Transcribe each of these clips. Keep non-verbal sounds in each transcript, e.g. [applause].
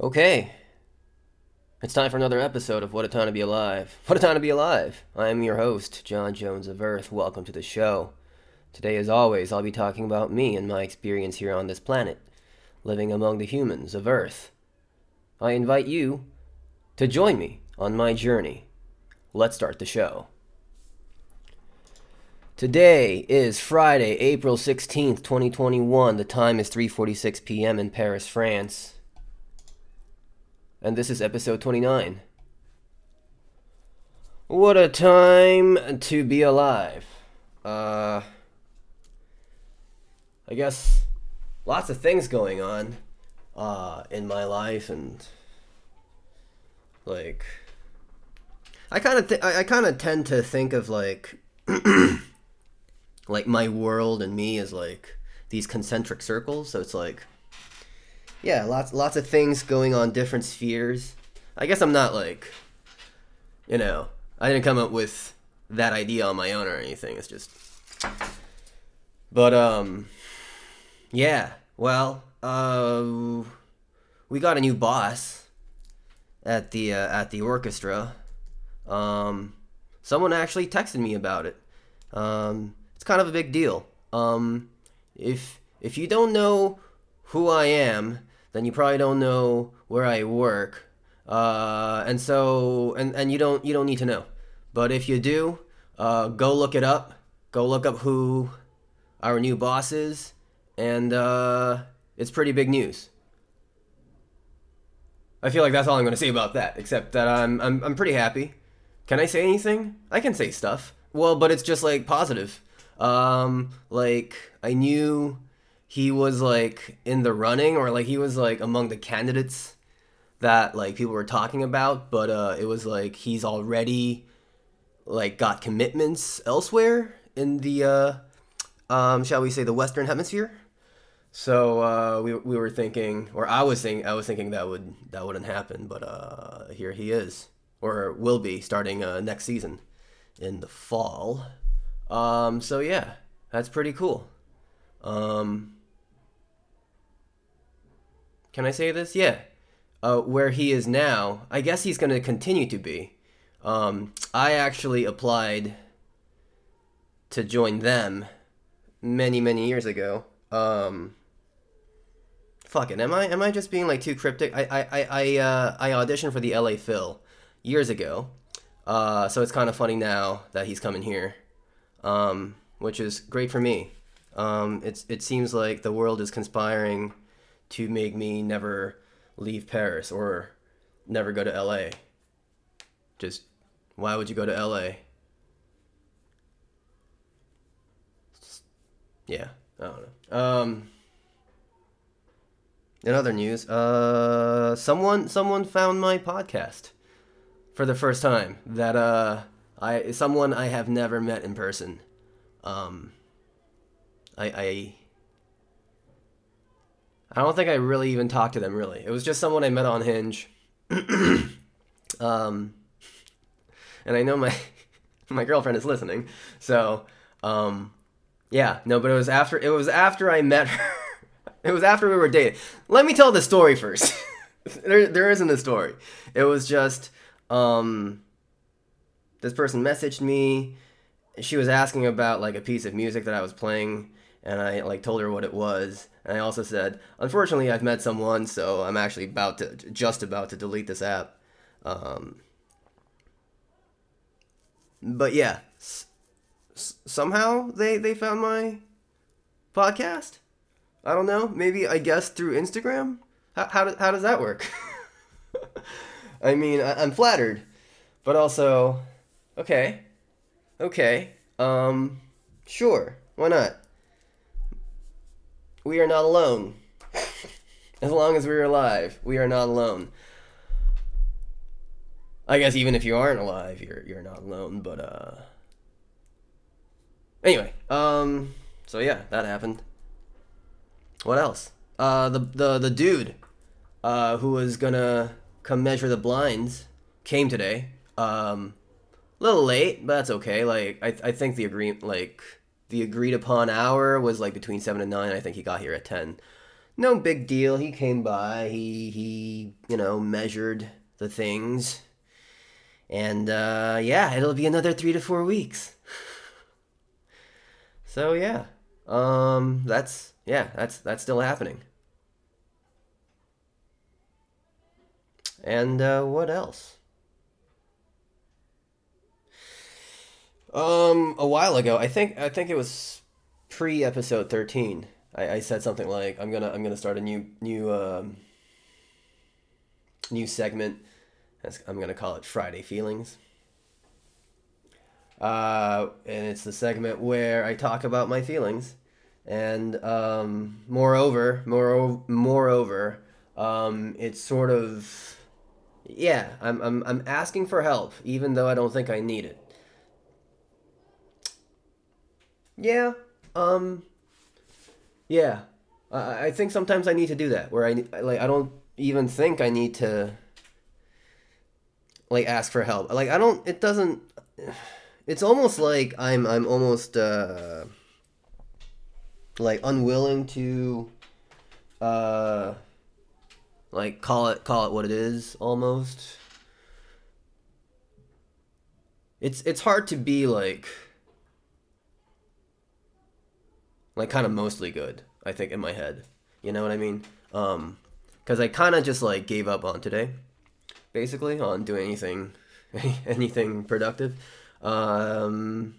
Okay. It's time for another episode of What a Time to Be Alive. What a Time to Be Alive. I am your host, John Jones of Earth. Welcome to the show. Today, as always, I'll be talking about me and my experience here on this planet, living among the humans of Earth. I invite you to join me on my journey. Let's start the show. Today is Friday, April 16th, 2021. The time is 3:46 p.m. in Paris, France. And this is episode 29. What a time to be alive. Uh I guess lots of things going on uh in my life and like I kind of th- I, I kind of tend to think of like [clears throat] like my world and me as like these concentric circles. So it's like, yeah, lots lots of things going on different spheres. I guess I'm not like, you know, I didn't come up with that idea on my own or anything. It's just, but um, yeah. Well, uh, we got a new boss at the uh, at the orchestra. Um, someone actually texted me about it. Um, it's kind of a big deal. Um, if if you don't know who I am, then you probably don't know where I work. Uh, and so and, and you don't you don't need to know. But if you do, uh, go look it up. Go look up who our new boss is, and uh, it's pretty big news. I feel like that's all I'm going to say about that, except that I'm, I'm I'm pretty happy. Can I say anything? I can say stuff. Well, but it's just like positive. Um, like I knew he was like in the running, or like he was like among the candidates that like people were talking about, but uh, it was like he's already like got commitments elsewhere in the uh, um, shall we say the Western Hemisphere. So uh, we we were thinking, or I was thinking, I was thinking that would that wouldn't happen, but uh, here he is, or will be starting uh, next season in the fall. Um, so yeah, that's pretty cool. Um, can I say this? Yeah. Uh, where he is now, I guess he's going to continue to be. Um, I actually applied to join them many, many years ago. Um, fuck it. Am I am I just being like too cryptic? I I I I, uh, I auditioned for the LA Phil years ago. Uh, so it's kind of funny now that he's coming here, um, which is great for me. Um, it's it seems like the world is conspiring to make me never leave Paris or never go to LA. Just why would you go to LA? Just, yeah, I don't know. Um, in other news, uh, someone someone found my podcast for the first time. That uh, I someone I have never met in person. Um, I I I don't think I really even talked to them. Really, it was just someone I met on Hinge. [clears throat] um, and I know my [laughs] my girlfriend is listening, so um, yeah, no, but it was after it was after I met her. [laughs] it was after we were dating. Let me tell the story first. [laughs] there there isn't a story. It was just um, this person messaged me. She was asking about like a piece of music that I was playing, and I like told her what it was. And I also said, unfortunately, I've met someone, so I'm actually about to just about to delete this app. Um, but yeah, s- somehow they they found my podcast. I don't know. Maybe I guess through Instagram. How how, do, how does that work? [laughs] I mean, I, I'm flattered, but also, okay, okay, um, sure, why not? We are not alone. [laughs] as long as we're alive, we are not alone. I guess even if you aren't alive, you're you're not alone. But uh, anyway, um, so yeah, that happened. What else? Uh, the the the dude, uh, who was gonna come measure the blinds, came today. Um, a little late, but that's okay. Like I I think the agreement like the agreed upon hour was like between seven and nine. I think he got here at ten. no big deal. He came by. He he you know measured the things, and uh, yeah, it'll be another three to four weeks. [laughs] so yeah, um, that's yeah, that's that's still happening. And uh, what else? Um, a while ago, I think I think it was pre episode thirteen. I, I said something like, "I'm gonna I'm gonna start a new new um, new segment. I'm gonna call it Friday Feelings." Uh, and it's the segment where I talk about my feelings, and um, moreover, moreover, moreover, um, it's sort of yeah, I'm, I'm I'm asking for help, even though I don't think I need it. Yeah. Um. Yeah. I I think sometimes I need to do that, where I like I don't even think I need to like ask for help. Like I don't. It doesn't. It's almost like I'm I'm almost uh like unwilling to uh like call it call it what it is almost. It's it's hard to be like like kind of mostly good. I think in my head, you know what I mean? Um, because I kind of just like gave up on today, basically on doing anything, [laughs] anything productive. Um,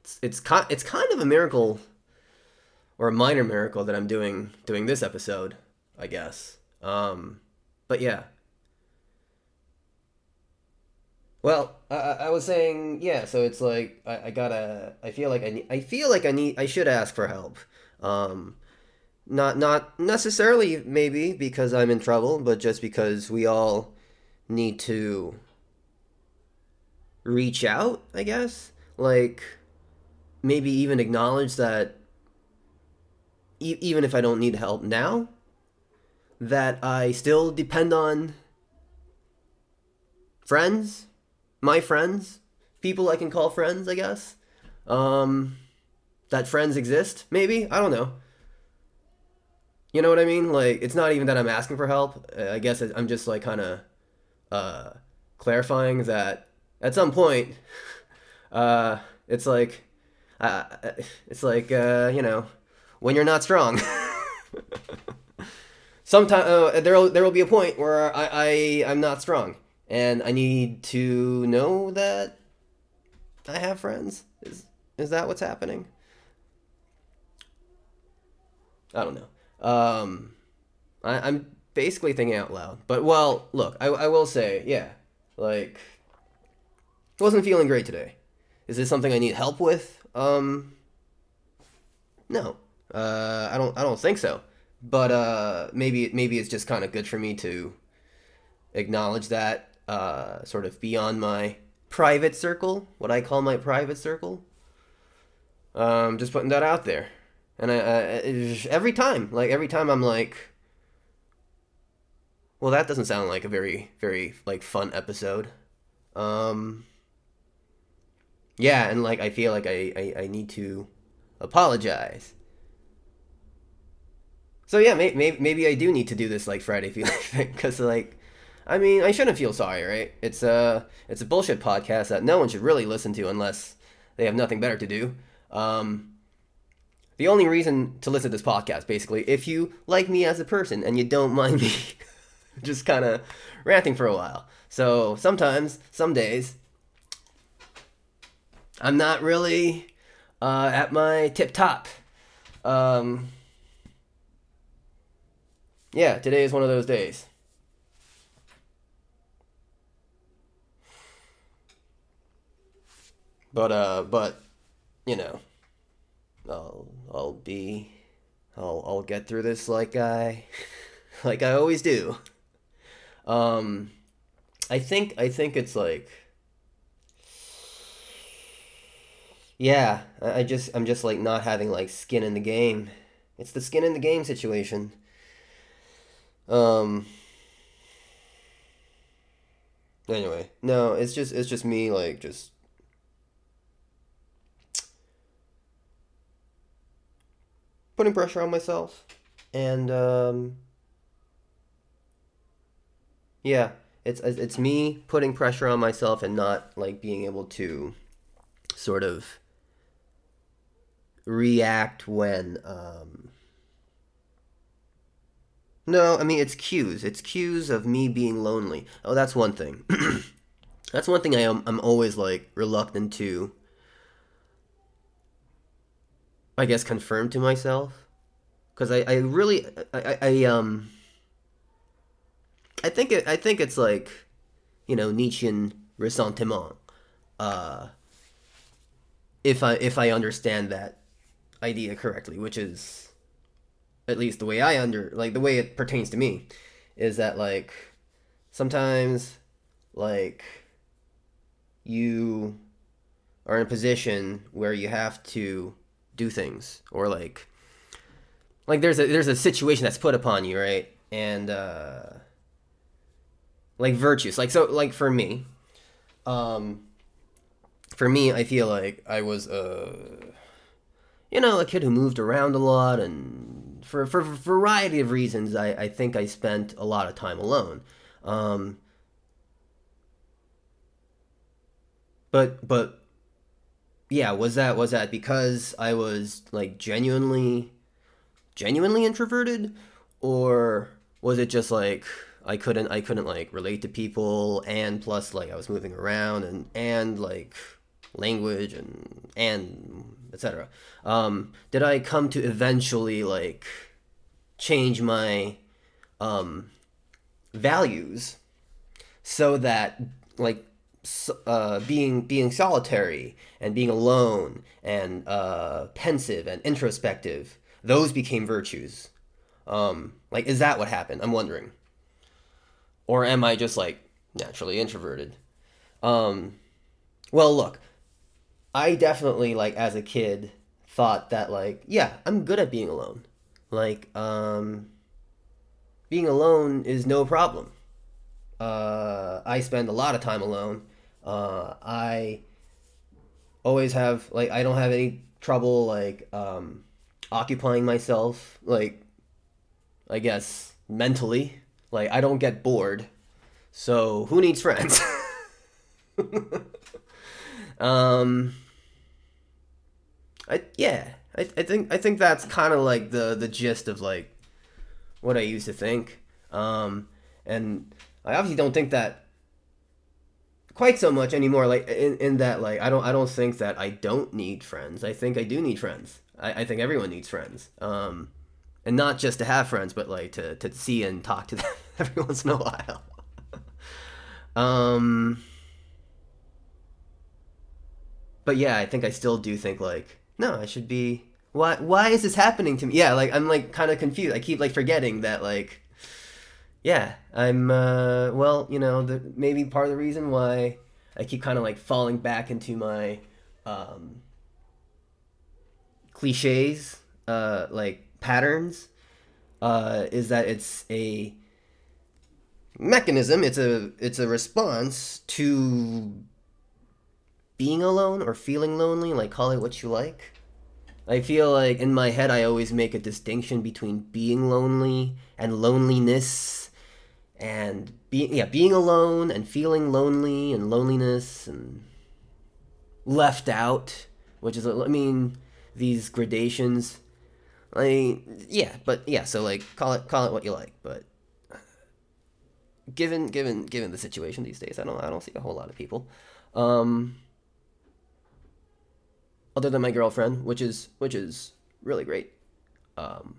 it's it's kind it's kind of a miracle, or a minor miracle that I'm doing doing this episode, I guess. Um, but yeah. Well, I, I was saying, yeah. So it's like I, I gotta. I feel like I need. I feel like I need. I should ask for help. Um, not not necessarily maybe because I'm in trouble, but just because we all need to reach out. I guess like maybe even acknowledge that e- even if I don't need help now, that I still depend on friends my friends, people I can call friends, I guess. Um, that friends exist, maybe. I don't know. You know what I mean? Like, it's not even that I'm asking for help. I guess I'm just like kind of uh, clarifying that at some point, [laughs] uh, it's like, uh, it's like uh, you know, when you're not strong. [laughs] Sometimes uh, there there will be a point where I, I I'm not strong and I need to know that I have friends. Is is that what's happening? I don't know. Um, I, am basically thinking out loud. But well, look, I, I will say, yeah, like, wasn't feeling great today. Is this something I need help with? Um, no, uh, I don't. I don't think so. But uh, maybe maybe it's just kind of good for me to acknowledge that uh, sort of beyond my private circle, what I call my private circle. Um, just putting that out there, and I, I every time, like every time, I'm like, well, that doesn't sound like a very very like fun episode. Um, yeah, and like I feel like I I, I need to apologize. So yeah, maybe, maybe maybe I do need to do this like Friday feeling because like I mean, I shouldn't feel sorry, right? It's a it's a bullshit podcast that no one should really listen to unless they have nothing better to do. Um, the only reason to listen to this podcast, basically, if you like me as a person and you don't mind me [laughs] just kind of ranting for a while. So sometimes, some days, I'm not really uh, at my tip top. Um, yeah, today is one of those days. But uh, but you know, I'll I'll be I'll I'll get through this like I [laughs] like I always do. Um, I think I think it's like yeah, I just I'm just like not having like skin in the game. It's the skin in the game situation. Um. Anyway, no, it's just it's just me like just putting pressure on myself. and um, yeah, it's it's me putting pressure on myself and not like being able to sort of react when um, no, I mean it's cues. It's cues of me being lonely. Oh, that's one thing. [clears throat] that's one thing I am I'm always like reluctant to I guess confirm to myself. Cuz I I really I, I, I um I think it I think it's like you know Nietzschean ressentiment uh if I if I understand that idea correctly, which is at least the way I under like the way it pertains to me is that like sometimes like you are in a position where you have to do things or like like there's a there's a situation that's put upon you right and uh like virtues like so like for me um for me i feel like i was uh you know a kid who moved around a lot and for for a variety of reasons, I, I think I spent a lot of time alone. Um, but but yeah, was that was that because I was like genuinely genuinely introverted, or was it just like I couldn't I couldn't like relate to people, and plus like I was moving around and and like language and and etc. Um, did I come to eventually like change my um, values so that like uh, being being solitary and being alone and uh, pensive and introspective those became virtues. Um, like is that what happened? I'm wondering. Or am i just like naturally introverted? Um, well look I definitely like as a kid thought that like yeah I'm good at being alone. Like um being alone is no problem. Uh I spend a lot of time alone uh I always have like I don't have any trouble like um occupying myself like I guess mentally. Like I don't get bored. So who needs friends? [laughs] Um I yeah, I, I think I think that's kind of like the the gist of like what I used to think. Um, and I obviously don't think that quite so much anymore. Like in, in that like I don't I don't think that I don't need friends. I think I do need friends. I, I think everyone needs friends. Um, and not just to have friends, but like to to see and talk to them [laughs] every once in a while. um. But yeah, I think I still do think like no, I should be. Why? Why is this happening to me? Yeah, like I'm like kind of confused. I keep like forgetting that like, yeah, I'm. uh Well, you know, the maybe part of the reason why I keep kind of like falling back into my um cliches, uh, like patterns, uh, is that it's a mechanism. It's a it's a response to being alone or feeling lonely, like call it what you like. I feel like in my head I always make a distinction between being lonely and loneliness and being yeah, being alone and feeling lonely and loneliness and left out, which is I mean these gradations like yeah, but yeah, so like call it call it what you like, but given given given the situation these days, I don't I don't see a whole lot of people. Um other than my girlfriend, which is which is really great. Um,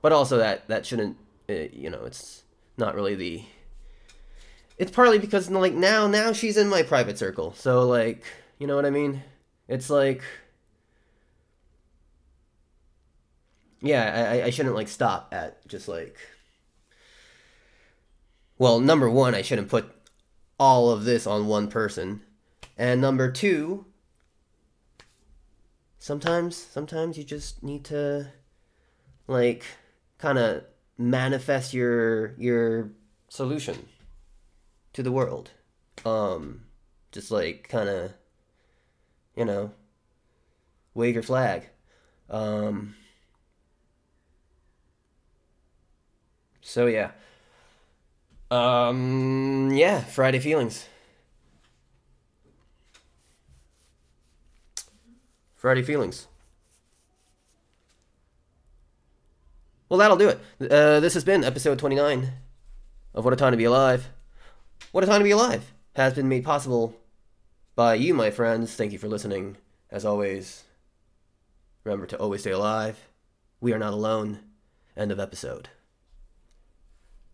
but also that that shouldn't uh, you know it's not really the it's partly because like now now she's in my private circle. So like you know what i mean? It's like yeah i i shouldn't like stop at just like well number one i shouldn't put all of this on one person. And number two sometimes sometimes you just need to like kind of manifest your your solution to the world um just like kind of you know wave your flag um So yeah. Um yeah, Friday feelings. Friday feelings. Well, that'll do it. Uh, this has been episode 29 of What a Time to Be Alive. What a Time to Be Alive has been made possible by you, my friends. Thank you for listening. As always, remember to always stay alive. We are not alone. End of episode.